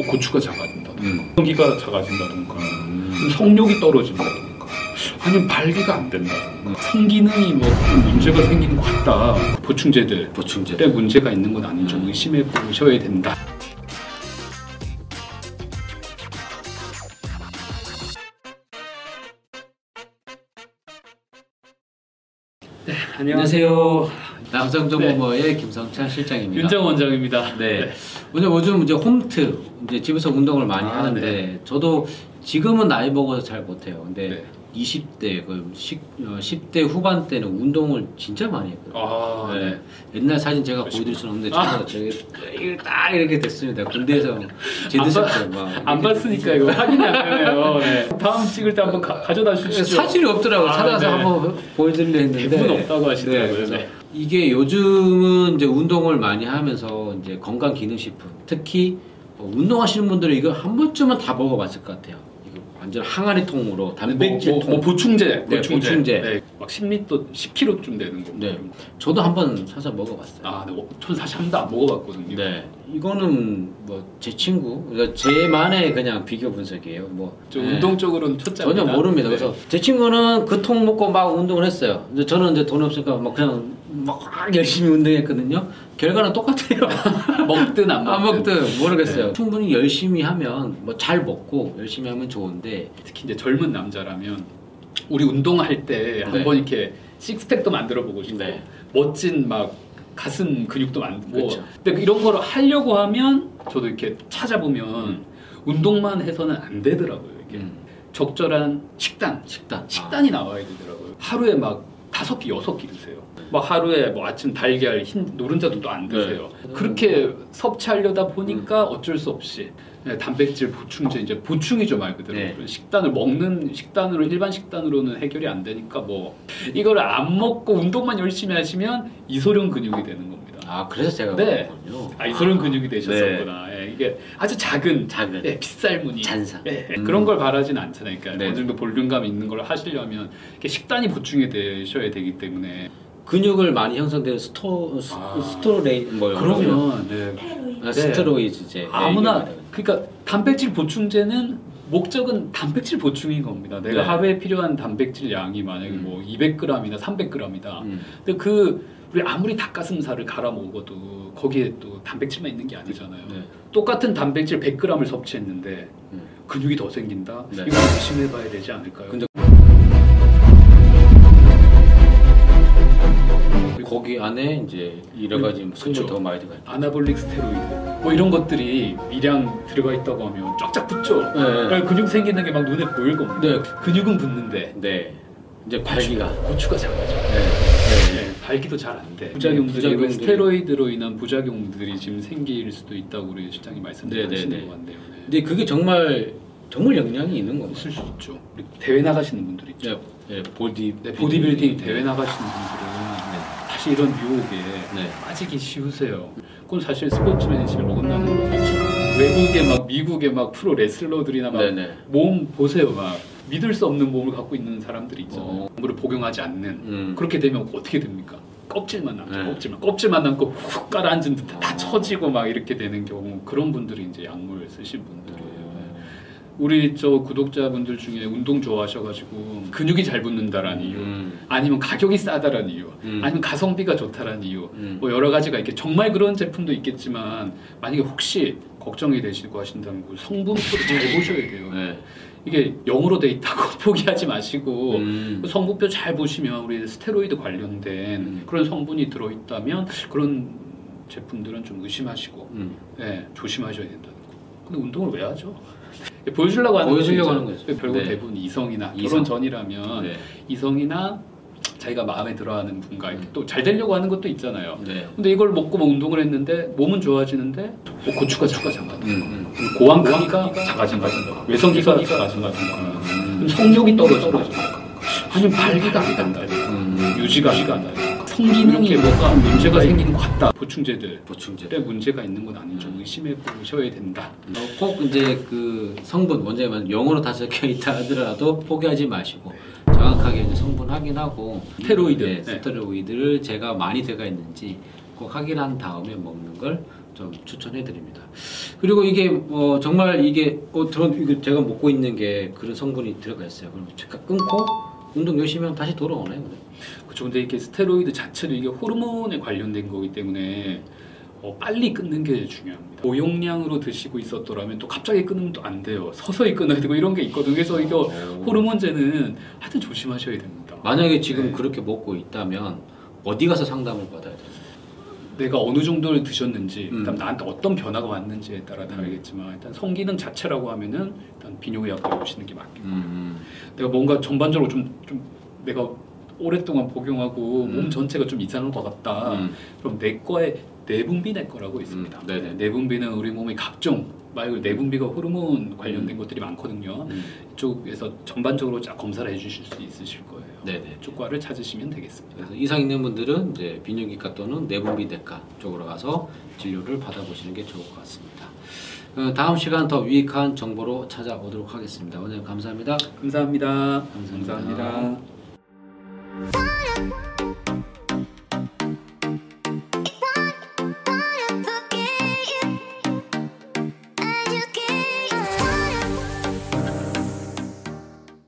뭐 고추가 작아진다든가 음. 성기가 작아진다든가 음. 성욕이 떨어진다든가 아니면 발기가 안 된다든가 성기능이 뭐 문제가 생기는 것 같다 보충제들 보충제. 때 문제가 있는 건 아닌지 음. 의심해 보셔야 된다 안녕하세요. 남성정보모의 김성찬 실장입니다. 윤정 원장입니다 네. 오늘 요즘 이제 홈트 이제 집에서 운동을 많이 아, 하는데 네. 저도 지금은 나이 먹어서 잘 못해요. 근데 네. 20대 그 10, 어, 10 대 후반 때는 운동을 진짜 많이 했거든요. 아, 네. 네. 옛날 사진 제가 보여드릴 수는 없는데 아. 제가 저기 딱 이렇게 됐습니다. 군대에서 때막 안 봤으니까 이거 확인이 안 되네요. 네. 다음 찍을 때 한번 가, 져다 주시죠. 사진이 없더라고요. 아, 찾아서 네. 한번 보여드리려 했는데 대부분 없다고 하시더라고요. 네, 네. 이게 요즘은 이제 운동을 많이 하면서 이제 건강 기능 식품 특히 어, 운동하시는 분들은 이거 한 번쯤은 다 먹어봤을 것 같아요. 완전 항아리 통으로 단백질 뭐, 통. 뭐, 뭐 보충제, 네, 보충제. 네, 막 10리터, 10kg쯤 되는 거. 네. 저도 한번 사서 먹어봤어요. 아, 네. 전 사실 한 번도 안 먹어봤거든요. 네. 이거는 뭐 제 친구, 그러니까 제만의 그냥 비교 분석이에요. 뭐좀 네. 운동 쪽으로는 초짜입니다. 전혀 모릅니다. 네. 그래서 제 친구는 그 통 먹고 막 운동을 했어요. 근데 저는 이제 돈 없으니까 막 그냥 막 열심히 운동했거든요. 결과는 똑같아요. 먹든 안안 먹든. 먹든 모르겠어요. 네. 충분히 열심히 하면 뭐 잘 먹고 열심히 하면 좋은데 특히 이제 젊은 남자라면 우리 운동할 때 네. 한번 이렇게 식스팩도 만들어 보고 싶고 네. 멋진 막 가슴 근육도 만들고 그렇죠. 근데 이런 거를 하려고 하면 저도 이렇게 찾아보면 운동만 해서는 안 되더라고요. 이게 음, 적절한 식단 식단. 식단이 나와야 되더라고요. 하루에 막 다섯 끼 여섯 끼 드세요. 막 하루에 뭐 아침 달걀 흰 노른자도 또안 드세요. 네. 그렇게 섭취하려다 보니까 어쩔 수 없이 네, 단백질 보충제 이제 보충이죠 말 그대로 네. 식단을 먹는 식단으로 일반 식단으로는 해결이 안 되니까 뭐 이거를 안 먹고 운동만 열심히 하시면 이소룡 근육이 되는 겁니다. 아 그래서 제가 네. 그렇군요. 아 이소룡 근육이 되셨었구나. 예, 이게 아주 작은 작은 예, 빗살무늬 잔상. 예, 예, 음. 그런 걸 바라진 않잖아요. 그러니까 네. 어느 정도 볼륨감 있는 걸 하시려면 식단이 보충이 되셔야 되기 때문에 근육을 많이 형성되는 스토 스, 아. 스토레이 뭐 그러면 네, 아, 네. 스테로이드제 아무나 그러니까 단백질 보충제는 목적은 단백질 보충인 겁니다. 내가 네. 하루에 필요한 단백질 양이 만약에 음. 뭐 200g이나 300g이다. 음. 근데 그 우리 아무리 닭가슴살을 갈아 먹어도 거기에 또 단백질만 있는 게 아니잖아요. 네. 똑같은 단백질 100g을 섭취했는데 음. 근육이 더 생긴다. 네. 이거 의심해봐야 되지 않을까요? 근데 거기 안에 이제 여러 가지 성분 그쵸. 더 많이 들어가. 있죠. 아나볼릭 스테로이드 뭐 이런 것들이 미량 들어가 있다고 하면 쫙쫙 붙죠. 네. 그러니까 근육 생기는 게 막 눈에 보일 겁니다. 네. 근육은 붙는데 네. 이제 발기가. 고추가 작아져. 네. 네. 네, 발기도 잘 안 돼. 부작용들이 부작용들이- 스테로이드로 인한 부작용들이 지금 생길 수도 있다고 우리 실장님 말씀하시는 네, 네, 네. 것 같네요. 네. 근데 그게 정말 정말 영향이 있는 겁니다. 있을 수 있죠. 대회 나가시는 분들 있죠. 네, 네, 보디 네, 보디빌딩 대회 나가시는 분들 은 사실 이런 유혹에 네. 빠지기 쉬우세요. 그건 사실 스포츠맨십을 어긋나는 거죠. 외국의 막 미국의 막 프로 레슬러들이나 막. 몸 보세요 막 믿을 수 없는 몸을 갖고 있는 사람들이 있잖아요. 어. 몸을 복용하지 않는 음. 그렇게 되면 어떻게 됩니까? 껍질만 남죠. 네. 껍질만 껍질만 남고 훅 깔아앉은 듯다 어. 처지고 막 이렇게 되는 경우 그런 분들이 이제 약물 쓰신 분들이에요. 어. 우리 저 구독자분들 중에 운동 좋아하셔가지고 근육이 잘 붙는다라는 이유, 음. 아니면 가격이 싸다라는 이유, 음. 아니면 가성비가 좋다라는 이유, 음. 뭐 여러 가지가 있게 정말 그런 제품도 있겠지만 만약에 혹시 걱정이 되시고 하신다면 그 성분표를 잘 보셔야 돼요. 네. 이게 영어로 돼 있다고 포기하지 마시고 음. 그 성분표 잘 보시면 우리 스테로이드 관련된 음. 그런 성분이 들어있다면 그런 제품들은 좀 의심하시고 음. 네, 조심하셔야 된다는 거. 근데 운동을 왜 하죠? 보여주려고 하는 보여주려고. 하는 거죠. 결국 네. 대부분 이성이나 이성. 결혼 전이라면 네. 이성이나 자기가 마음에 들어하는 분과 음. 또잘 되려고 하는 것도 있잖아요. 네. 근데 이걸 먹고 뭐 운동을 했는데 몸은 좋아지는데 뭐 고추가 작아진다. 음. 음. 고환 크기가 작아진다. 외성기가 작아진다. 그럼 성욕이 떨어진다. 아니면 발기가 안 된다. 음. 유지가 안 된다. 성기능에 뭐가 문제가 생기는 것 같다. 보충제들. 보충제. 때 문제가 있는 건 아닌지 의심해 보셔야 된다. 어, 꼭 이제 그 성분 원장님은 영어로 다 적혀 있다 하더라도 포기하지 마시고 정확하게 이제 성분 확인하고 스테로이드. 네, 네. 스테로이드를 제가 많이 들어가 있는지 꼭 확인한 다음에 먹는 걸 좀 추천해 드립니다. 그리고 이게 어, 정말 이게 어, 저 이거 제가 먹고 있는 게 그런 성분이 들어가 있어요. 그럼 잠깐 끊고 운동 열심히 하면 다시 돌아오네요. 그렇죠. 근데 이게 스테로이드 자체도 이게 호르몬에 관련된 거기 때문에 어, 빨리 끊는 게 중요합니다. 고용량으로 드시고 있었더라면 또 갑자기 끊으면 또 안 돼요. 서서히 끊어야 되고 이런 게 있거든요. 그래서 이거 호르몬제는 하여튼 조심하셔야 됩니다. 만약에 지금 네. 그렇게 먹고 있다면 어디 가서 상담을 받아야 돼요? 내가 어느 정도를 드셨는지, 음. 그다음 나한테 어떤 변화가 왔는지에 따라 음. 다르겠지만 일단 성기능 자체라고 하면은 일단 비뇨기과에 오시는 게 맞겠고 음, 내가 뭔가 전반적으로 좀, 좀 내가 오랫동안 복용하고 음. 몸 전체가 좀 이상한 것 같다. 음. 그럼 내과에 내분비 내과라고 있습니다. 음, 네네. 내분비는 우리 몸의 각종 말 그대로 내분비가 호르몬 관련된 것들이 많거든요. 음. 이쪽에서 전반적으로 쫙 검사를 해주실 수 있으실 거예요. 네네. 이쪽 과를 찾으시면 되겠습니다. 이상 있는 분들은 이제 비뇨기과 또는 내분비 내과 쪽으로 가서 진료를 받아보시는 게 좋을 것 같습니다. 어, 다음 시간 더 유익한 정보로 찾아오도록 하겠습니다. 오늘 감사합니다. 감사합니다. 감사합니다. 감사합니다.